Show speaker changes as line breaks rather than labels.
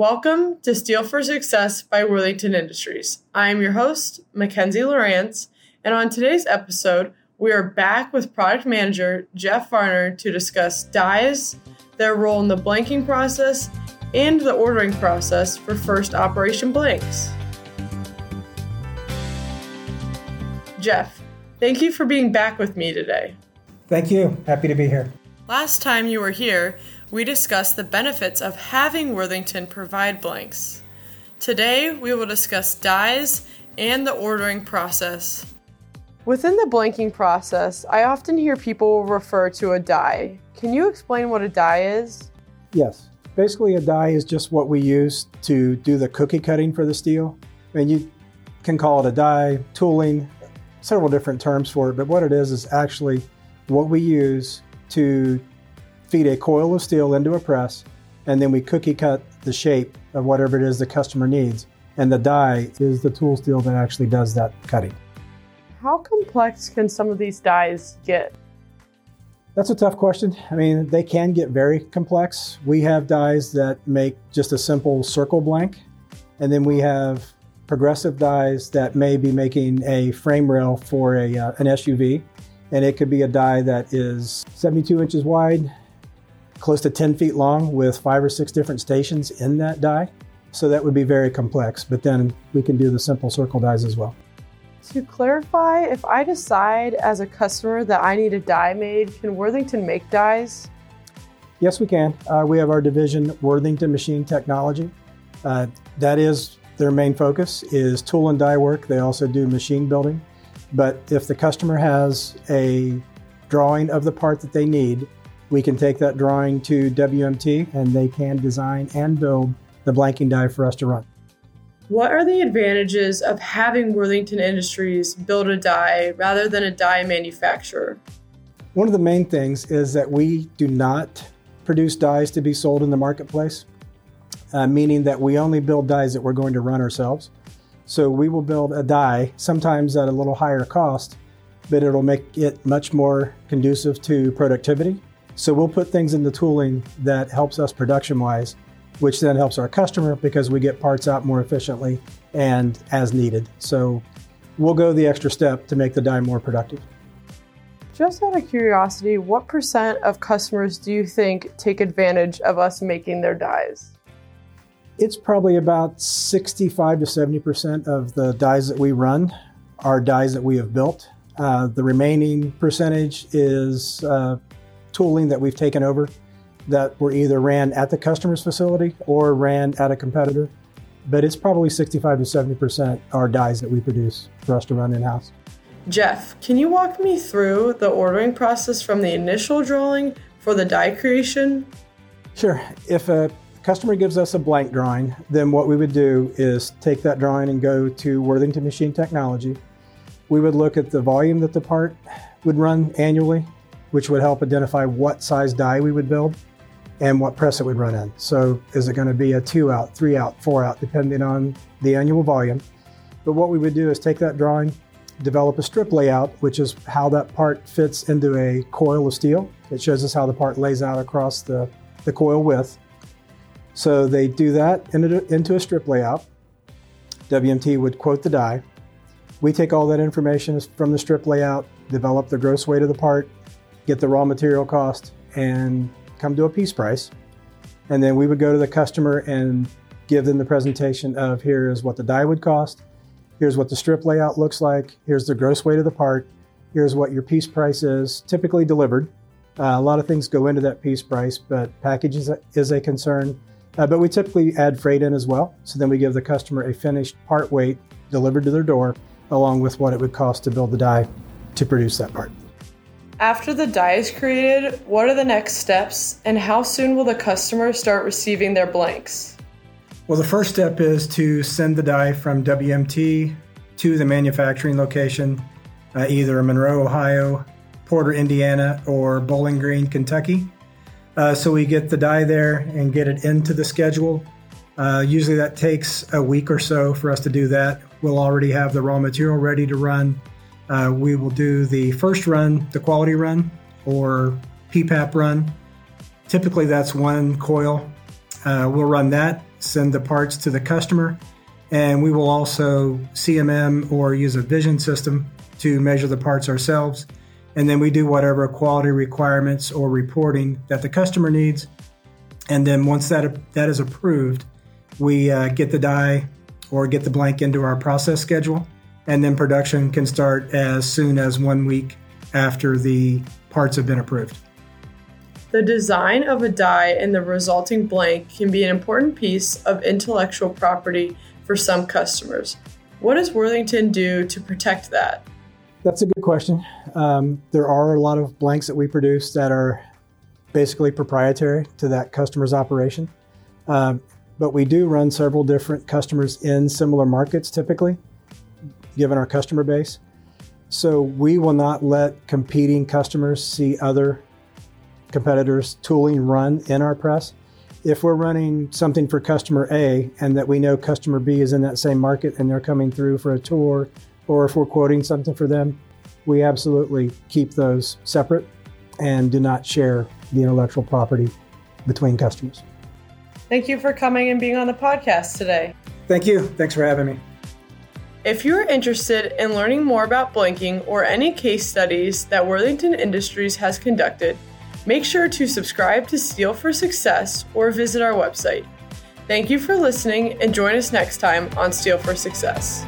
Welcome to Steel for Success by Worthington Industries. I am your host, Mackenzie Lawrence, and on today's episode, we are back with product manager Jeff Varner to discuss dies, their role in the blanking process, and the ordering process for first operation blanks. Jeff, thank you for being back with me today.
Thank you. Happy to be here.
Last time you were here, we discussed the benefits of having Worthington provide blanks. Today, we will discuss dies and the ordering process. Within the blanking process, I often hear people refer to a die. Can you explain what a die is?
Yes. Basically, a die is just what we use to do the cookie cutting for the steel. And you can call it a die, tooling, several different terms for it, but what it is is actually what we use to feed a coil of steel into a press, and then we cookie cut the shape of whatever it is the customer needs. And the die is the tool steel that actually does that cutting.
How complex can some of these dies get?
That's a tough question. I mean, they can get very complex. We have dies that make just a simple circle blank, and then we have progressive dies that may be making a frame rail for a, uh, an SUV. And it could be a die that is 72 inches wide, close to 10 feet long with five or six different stations in that die. So that would be very complex, but then we can do the simple circle dies as well.
To clarify, if I decide as a customer that I need a die made, can Worthington make dies?
Yes, we can. Uh, we have our division, Worthington Machine Technology. Uh, that is their main focus is tool and die work. They also do machine building. But if the customer has a drawing of the part that they need, we can take that drawing to WMT and they can design and build the blanking die for us to run.
What are the advantages of having Worthington Industries build a die rather than a die manufacturer?
One of the main things is that we do not produce dies to be sold in the marketplace, uh, meaning that we only build dies that we're going to run ourselves. So we will build a die, sometimes at a little higher cost, but it'll make it much more conducive to productivity so we'll put things in the tooling that helps us production wise, which then helps our customer because we get parts out more efficiently and as needed. So we'll go the extra step to make the die more productive.
Just out of curiosity, what percent of customers do you think take advantage of us making their dies?
It's probably about 65 to 70% of the dies that we run are dies that we have built. Uh, the remaining percentage is uh, tooling that we've taken over that were either ran at the customer's facility or ran at a competitor. But it's probably 65 to 70% are dies that we produce for us to run in house.
Jeff, can you walk me through the ordering process from the initial drawing for the die creation?
Sure. If a customer gives us a blank drawing, then what we would do is take that drawing and go to Worthington Machine Technology. We would look at the volume that the part would run annually which would help identify what size die we would build and what press it would run in. So is it going to be a two out, three out, four out, depending on the annual volume. But what we would do is take that drawing, develop a strip layout, which is how that part fits into a coil of steel. It shows us how the part lays out across the, the coil width. So they do that into, into a strip layout. WMT would quote the die. We take all that information from the strip layout, develop the gross weight of the part, get the raw material cost, and come to a piece price. And then we would go to the customer and give them the presentation of here is what the die would cost, here's what the strip layout looks like, here's the gross weight of the part, here's what your piece price is, typically delivered. Uh, a lot of things go into that piece price, but package is a, is a concern. Uh, but we typically add freight in as well. So then we give the customer a finished part weight delivered to their door, along with what it would cost to build the die to produce that part.
After the die is created, what are the next steps and how soon will the customer start receiving their blanks?
Well, the first step is to send the die from WMT to the manufacturing location, uh, either Monroe, Ohio, Porter, Indiana, or Bowling Green, Kentucky. Uh, so we get the die there and get it into the schedule. Uh, usually that takes a week or so for us to do that. We'll already have the raw material ready to run uh, we will do the first run, the quality run, or PPAP run. Typically, that's one coil. Uh, we'll run that send the parts to the customer, and we will also CMM or use a vision system to measure the parts ourselves. And then we do whatever quality requirements or reporting that the customer needs. And then once that, that is approved, we uh, get the die or get the blank into our process schedule. And then production can start as soon as one week after the parts have been approved.
The design of a die and the resulting blank can be an important piece of intellectual property for some customers. What does Worthington do to protect that?
That's a good question. Um, there are a lot of blanks that we produce that are basically proprietary to that customer's operation. Um, but we do run several different customers in similar markets typically, given our customer base. So we will not let competing customers see other competitors' tooling run in our press. If we're running something for customer A and that we know customer B is in that same market and they're coming through for a tour, or if we're quoting something for them, we absolutely keep those separate and do not share the intellectual property between customers.
Thank you for coming and being on the podcast today.
Thank you. Thanks for having me.
If you are interested in learning more about blanking or any case studies that Worthington Industries has conducted, make sure to subscribe to Steel for Success or visit our website. Thank you for listening and join us next time on Steel for Success.